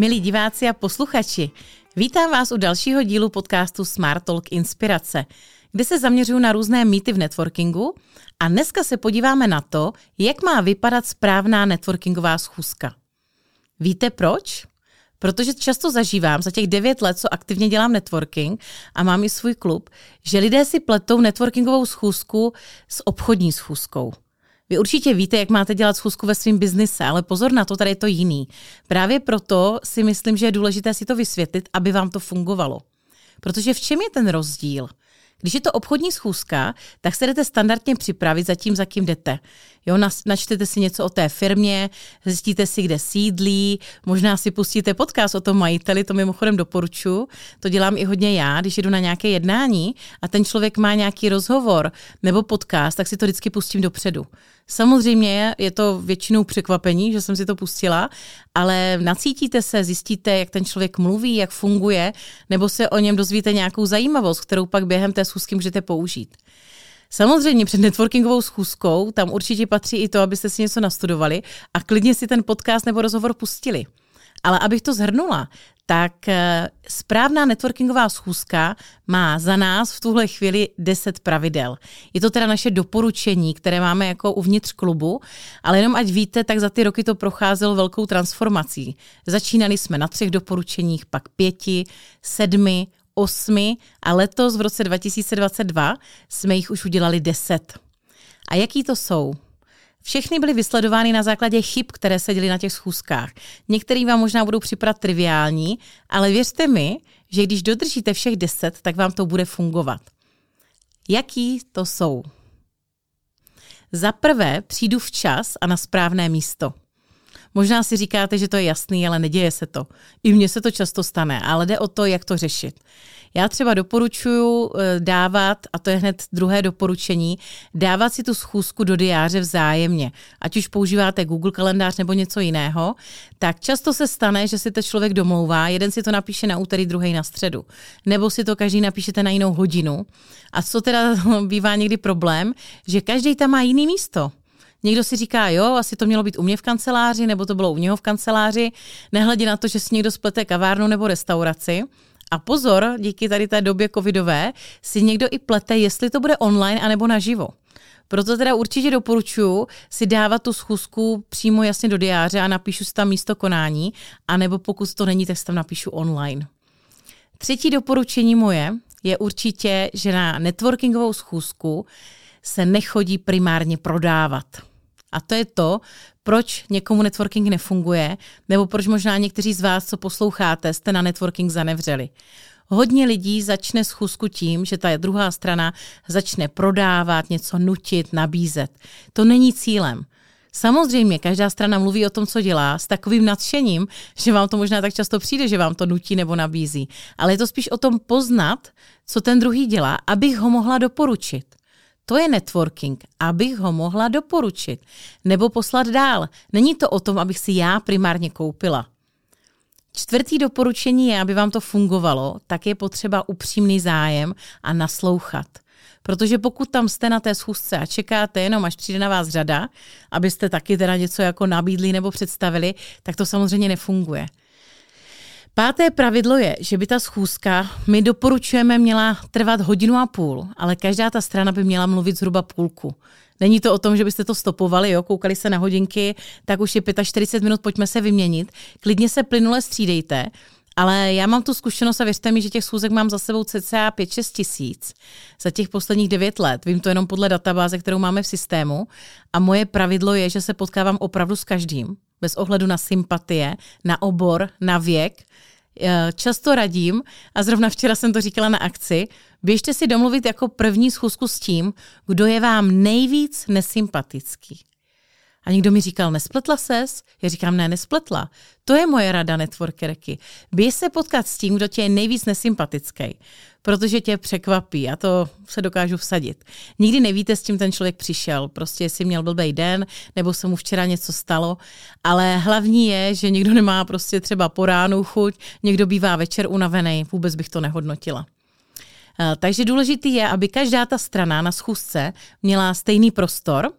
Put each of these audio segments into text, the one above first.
Milí diváci a posluchači, vítám vás u dalšího dílu podcastu Smart Talk Inspirace, kde se zaměřuju na různé mýty v networkingu a dneska se podíváme na to, jak má vypadat správná networkingová schůzka. Víte proč? Protože často zažívám za těch devět let, co aktivně dělám networking a mám i svůj klub, že lidé si pletou networkingovou schůzku s obchodní schůzkou. Vy určitě víte, jak máte dělat schůzku ve svém biznise, ale pozor na to, tady je to jiný. Právě proto si myslím, že je důležité si to vysvětlit, aby vám to fungovalo. Protože v čem je ten rozdíl? Když je to obchodní schůzka, tak se jdete standardně připravit za tím, za kým jdete. Jo, načtete si něco o té firmě, zjistíte si, kde sídlí, možná si pustíte podcast o tom majiteli, to mimochodem doporučuji. To dělám i hodně já, když jdu na nějaké jednání a ten člověk má nějaký rozhovor nebo podcast, tak si to vždycky pustím dopředu. Samozřejmě je to většinou překvapení, že jsem si to pustila, ale nacítíte se, zjistíte, jak ten člověk mluví, jak funguje, nebo se o něm dozvíte nějakou zajímavost, kterou pak během té schůzky můžete použít. Samozřejmě před networkingovou schůzkou tam určitě patří i to, abyste si něco nastudovali a klidně si ten podcast nebo rozhovor pustili. Ale abych to zhrnula, tak eh, správná networkingová schůzka má za nás v tuhle chvíli 10 pravidel. Je to teda naše doporučení, které máme jako uvnitř klubu, ale jenom ať víte, tak za ty roky to procházelo velkou transformací. Začínali jsme na třech doporučeních, pak pěti, sedmi, osmi a letos v roce 2022 jsme jich už udělali deset. A jaký to jsou? Všechny byly vysledovány na základě chyb, které se děly na těch schůzkách. Některý vám možná budou připadat triviální, ale věřte mi, že když dodržíte všech deset, tak vám to bude fungovat. Jaký to jsou? Za prvé přijdu včas a na správné místo. Možná si říkáte, že to je jasný, ale neděje se to. I mně se to často stane, ale jde o to, jak to řešit. Já třeba doporučuji eh, dávat, a to je hned druhé doporučení, dávat si tu schůzku do diáře vzájemně. Ať už používáte Google kalendář nebo něco jiného, tak často se stane, že si to člověk domlouvá, jeden si to napíše na úterý, druhý na středu. Nebo si to každý napíšete na jinou hodinu. A co teda bývá někdy problém, že každý tam má jiný místo. Někdo si říká, jo, asi to mělo být u mě v kanceláři, nebo to bylo u něho v kanceláři, nehledě na to, že si někdo splete kavárnu nebo restauraci. A pozor, díky tady té době covidové, si někdo i plete, jestli to bude online anebo naživo. Proto teda určitě doporučuji si dávat tu schůzku přímo jasně do diáře a napíšu si tam místo konání, anebo pokud to není, tak si tam napíšu online. Třetí doporučení moje je určitě, že na networkingovou schůzku se nechodí primárně prodávat. A to je to, proč někomu networking nefunguje, nebo proč možná někteří z vás, co posloucháte, jste na networking zanevřeli. Hodně lidí začne schůzku tím, že ta druhá strana začne prodávat, něco nutit, nabízet. To není cílem. Samozřejmě, každá strana mluví o tom, co dělá, s takovým nadšením, že vám to možná tak často přijde, že vám to nutí nebo nabízí. Ale je to spíš o tom poznat, co ten druhý dělá, abych ho mohla doporučit. To je networking, abych ho mohla doporučit nebo poslat dál. Není to o tom, abych si já primárně koupila. Čtvrtý doporučení je, aby vám to fungovalo, tak je potřeba upřímný zájem a naslouchat. Protože pokud tam jste na té schůzce a čekáte jenom, až přijde na vás řada, abyste taky teda něco jako nabídli nebo představili, tak to samozřejmě nefunguje. Páté pravidlo je, že by ta schůzka, my doporučujeme, měla trvat hodinu a půl, ale každá ta strana by měla mluvit zhruba půlku. Není to o tom, že byste to stopovali, jo, koukali se na hodinky, tak už je 45 minut, pojďme se vyměnit. Klidně se plynule střídejte, ale já mám tu zkušenost a věřte mi, že těch schůzek mám za sebou cca 5-6 tisíc za těch posledních 9 let. Vím to jenom podle databáze, kterou máme v systému. A moje pravidlo je, že se potkávám opravdu s každým, bez ohledu na sympatie, na obor, na věk Eh, často radím, a zrovna včera jsem to říkala na akci, běžte si domluvit jako první schůzku s tím, kdo je vám nejvíc nesympatický. A někdo mi říkal, nespletla ses? Já říkám, ne, nespletla. To je moje rada networkerky. Běž se potkat s tím, kdo tě je nejvíc nesympatický, protože tě překvapí a to se dokážu vsadit. Nikdy nevíte, s tím ten člověk přišel, prostě jestli měl blbý den, nebo se mu včera něco stalo, ale hlavní je, že někdo nemá prostě třeba po ránu chuť, někdo bývá večer unavený, vůbec bych to nehodnotila. Eh, takže důležitý je, aby každá ta strana na schůzce měla stejný prostor,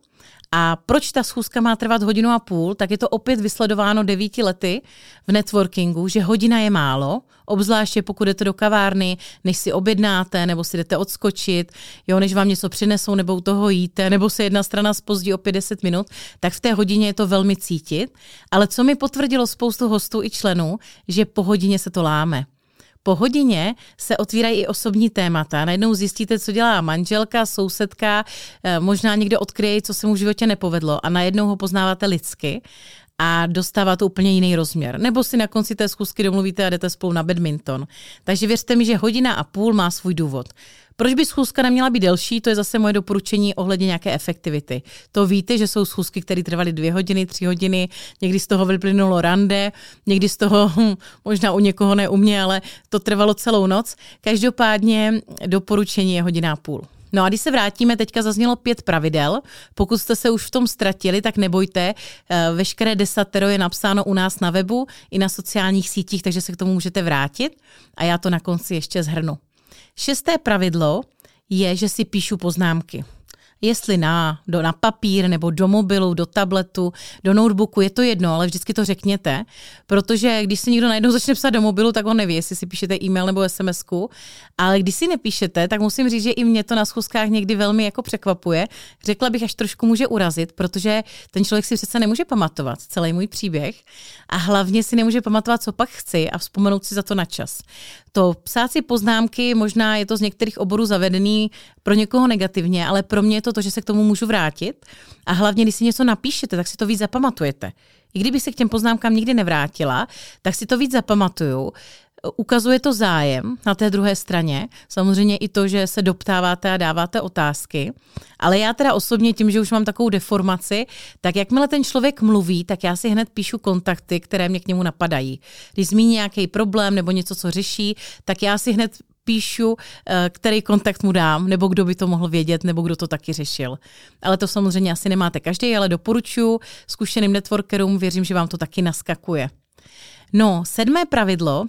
A proč ta schůzka má trvat hodinu a půl, tak je to opět vysledováno devíti lety v networkingu, že hodina je málo, obzvláště pokud jdete do kavárny, než si objednáte, nebo si jdete odskočit, jo, než vám něco přinesou, nebo u toho jíte, nebo se jedna strana spozdí o 50 minut, tak v té hodině je to velmi cítit. Ale co mi potvrdilo spoustu hostů i členů, že po hodině se to láme. Po hodině se otvírají i osobní témata. Najednou zjistíte, co dělá manželka, sousedka, eh, možná někdo odkryje, co se mu v životě nepovedlo a najednou ho poznáváte lidsky a dostává to úplně jiný rozměr. Nebo si na konci té zkusky domluvíte a jdete spolu na badminton. Takže věřte mi, že hodina a půl má svůj důvod. Proč by schůzka neměla být delší, to je zase moje doporučení ohledně nějaké efektivity. To víte, že jsou schůzky, které trvaly dvě hodiny, tři hodiny, někdy z toho vyplynulo rande, někdy z toho, hm, možná u někoho ne u mě, ale to trvalo celou noc. Každopádně doporučení je hodina a půl. No a když se vrátíme, teďka zaznělo pět pravidel. Pokud jste se už v tom ztratili, tak nebojte. Eh, veškeré desatero je napsáno u nás na webu i na sociálních sítích, takže se k tomu můžete vrátit a já to na konci ještě zhrnu. Šesté pravidlo je, že si píšu poznámky jestli na, do, na papír nebo do mobilu, do tabletu, do notebooku, je to jedno, ale vždycky to řekněte, protože když si někdo najednou začne psat do mobilu, tak on neví, jestli si píšete e-mail nebo sms ale když si nepíšete, tak musím říct, že i mě to na schůzkách někdy velmi jako překvapuje. Řekla bych, až trošku může urazit, protože ten člověk si přece nemůže pamatovat celý můj příběh a hlavně si nemůže pamatovat, co pak chci a vzpomenout si za to na čas. To psát si poznámky, možná je to z některých oborů zavedený pro někoho negativně, ale pro mě je to to, že se k tomu můžu vrátit. A hlavně, když si něco napíšete, tak si to víc zapamatujete. I kdyby se k těm poznámkám nikdy nevrátila, tak si to víc zapamatuju. Ukazuje to zájem na té druhé straně, samozřejmě i to, že se doptáváte a dáváte otázky, ale já teda osobně tím, že už mám takovou deformaci, tak jakmile ten člověk mluví, tak já si hned píšu kontakty, které mě k němu napadají. Když zmíní nějaký problém nebo něco, co řeší, tak já si hned píšu, eh, který kontakt mu dám, nebo kdo by to mohl vědět, nebo kdo to taky řešil. Ale to samozřejmě asi nemáte každý, ale doporučuji zkušeným networkerům, věřím, že vám to taky naskakuje. No, sedmé pravidlo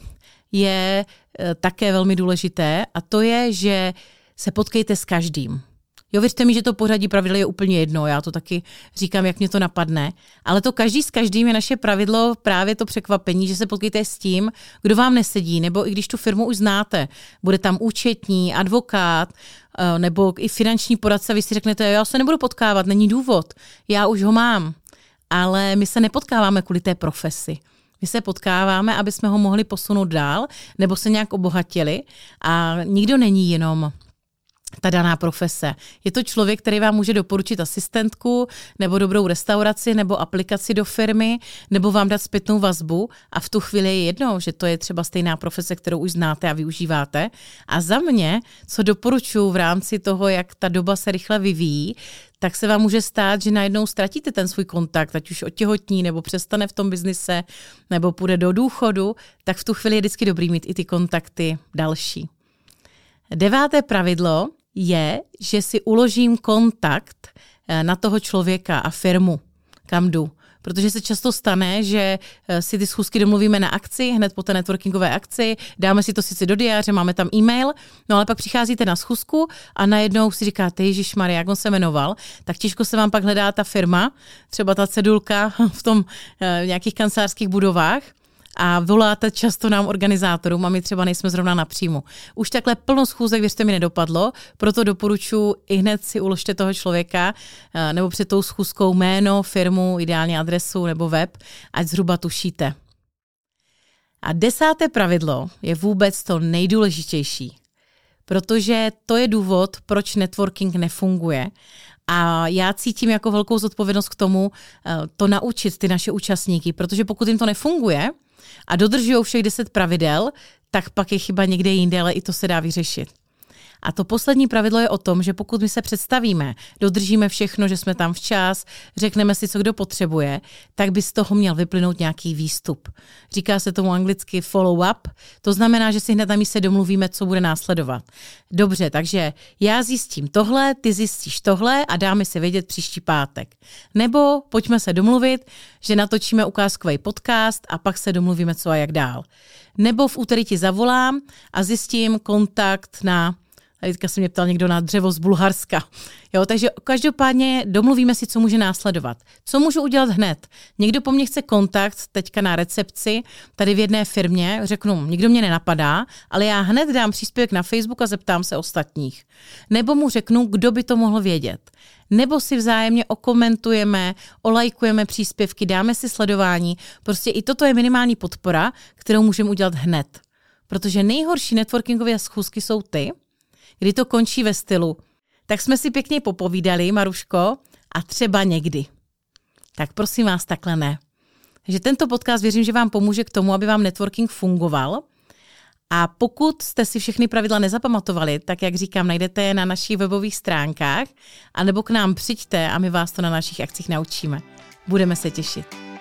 je eh, také velmi důležité a to je, že se potkejte s každým. Jo, věřte mi, že to pořadí pravidel je úplně jedno, já to taky říkám, jak mě to napadne. Ale to každý s každým je naše pravidlo právě to překvapení, že se potkejte s tím, kdo vám nesedí, nebo i když tu firmu už znáte, bude tam účetní, advokát, eh, nebo i finanční poradce, vy si řeknete, já se nebudu potkávat, není důvod, já už ho mám. Ale my se nepotkáváme kvůli té profesi. My se potkáváme, aby jsme ho mohli posunout dál nebo se nějak obohatili a nikdo není jenom ta daná profese. Je to člověk, který vám může doporučit asistentku, nebo dobrou restauraci, nebo aplikaci do firmy, nebo vám dát zpětnou vazbu a v tu chvíli je jedno, že to je třeba stejná profese, kterou už znáte a využíváte. A za mě, co doporučuji v rámci toho, jak ta doba se rychle vyvíjí, tak se vám může stát, že najednou ztratíte ten svůj kontakt, ať už otěhotní, nebo přestane v tom biznise, nebo půjde do důchodu, tak v tu chvíli je vždycky dobrý mít i ty kontakty další. Deváté pravidlo je, že si uložím kontakt eh, na toho člověka a firmu, kam jdu. Protože se často stane, že eh, si ty schůzky domluvíme na akci, hned po té networkingové akci, dáme si to sice do diáře, máme tam e-mail, no ale pak přicházíte na schůzku a najednou si říkáte, Ježíš Maria, jak on se jmenoval, tak těžko se vám pak hledá ta firma, třeba ta cedulka v tom v nějakých kancelářských budovách a voláte často nám organizátorům a my třeba nejsme zrovna na příjmu. Už takhle plno schůzek, věřte mi, nedopadlo, proto doporučuji i hned si uložte toho člověka eh, nebo před tou schůzkou jméno, firmu, ideálně adresu nebo web, ať zhruba tušíte. A desáté pravidlo je vůbec to nejdůležitější, protože to je důvod, proč networking nefunguje. A já cítím jako velkou zodpovědnost k tomu eh, to naučit ty naše účastníky, protože pokud jim to nefunguje, a dodržují všech deset pravidel, tak pak je chyba někde jinde, ale i to se dá vyřešit. A to poslední pravidlo je o tom, že pokud my se představíme, dodržíme všechno, že jsme tam včas, řekneme si, co kdo potřebuje, tak by z toho měl vyplynout nějaký výstup. Říká se tomu anglicky follow-up, to znamená, že si hned na místě domluvíme, co bude následovat. Dobře, takže já zjistím tohle, ty zjistíš tohle a dáme si vědět příští pátek. Nebo pojďme se domluvit, že natočíme ukázkový podcast a pak se domluvíme, co a jak dál. Nebo v úterý ti zavolám a zjistím kontakt na teďka se mě ptal někdo na dřevo z Bulharska. Jo, takže každopádně domluvíme si, co může následovat. Co můžu udělat hned? Někdo po mně chce kontakt teďka na recepci, tady v jedné firmě, řeknu, nikdo mě nenapadá, ale já hned dám příspěvek na Facebook a zeptám se ostatních. Nebo mu řeknu, kdo by to mohl vědět. Nebo si vzájemně okomentujeme, olajkujeme příspěvky, dáme si sledování. Prostě i toto je minimální podpora, kterou můžeme udělat hned. Protože nejhorší networkingové schůzky jsou ty, kdy to končí ve stylu. Tak jsme si pěkně popovídali, Maruško, a třeba někdy. Tak prosím vás, takhle ne. Takže tento podcast věřím, že vám pomůže k tomu, aby vám networking fungoval. A pokud jste si všechny pravidla nezapamatovali, tak jak říkám, najdete je na našich webových stránkách, anebo k nám přijďte a my vás to na našich akcích naučíme. Budeme se těšit.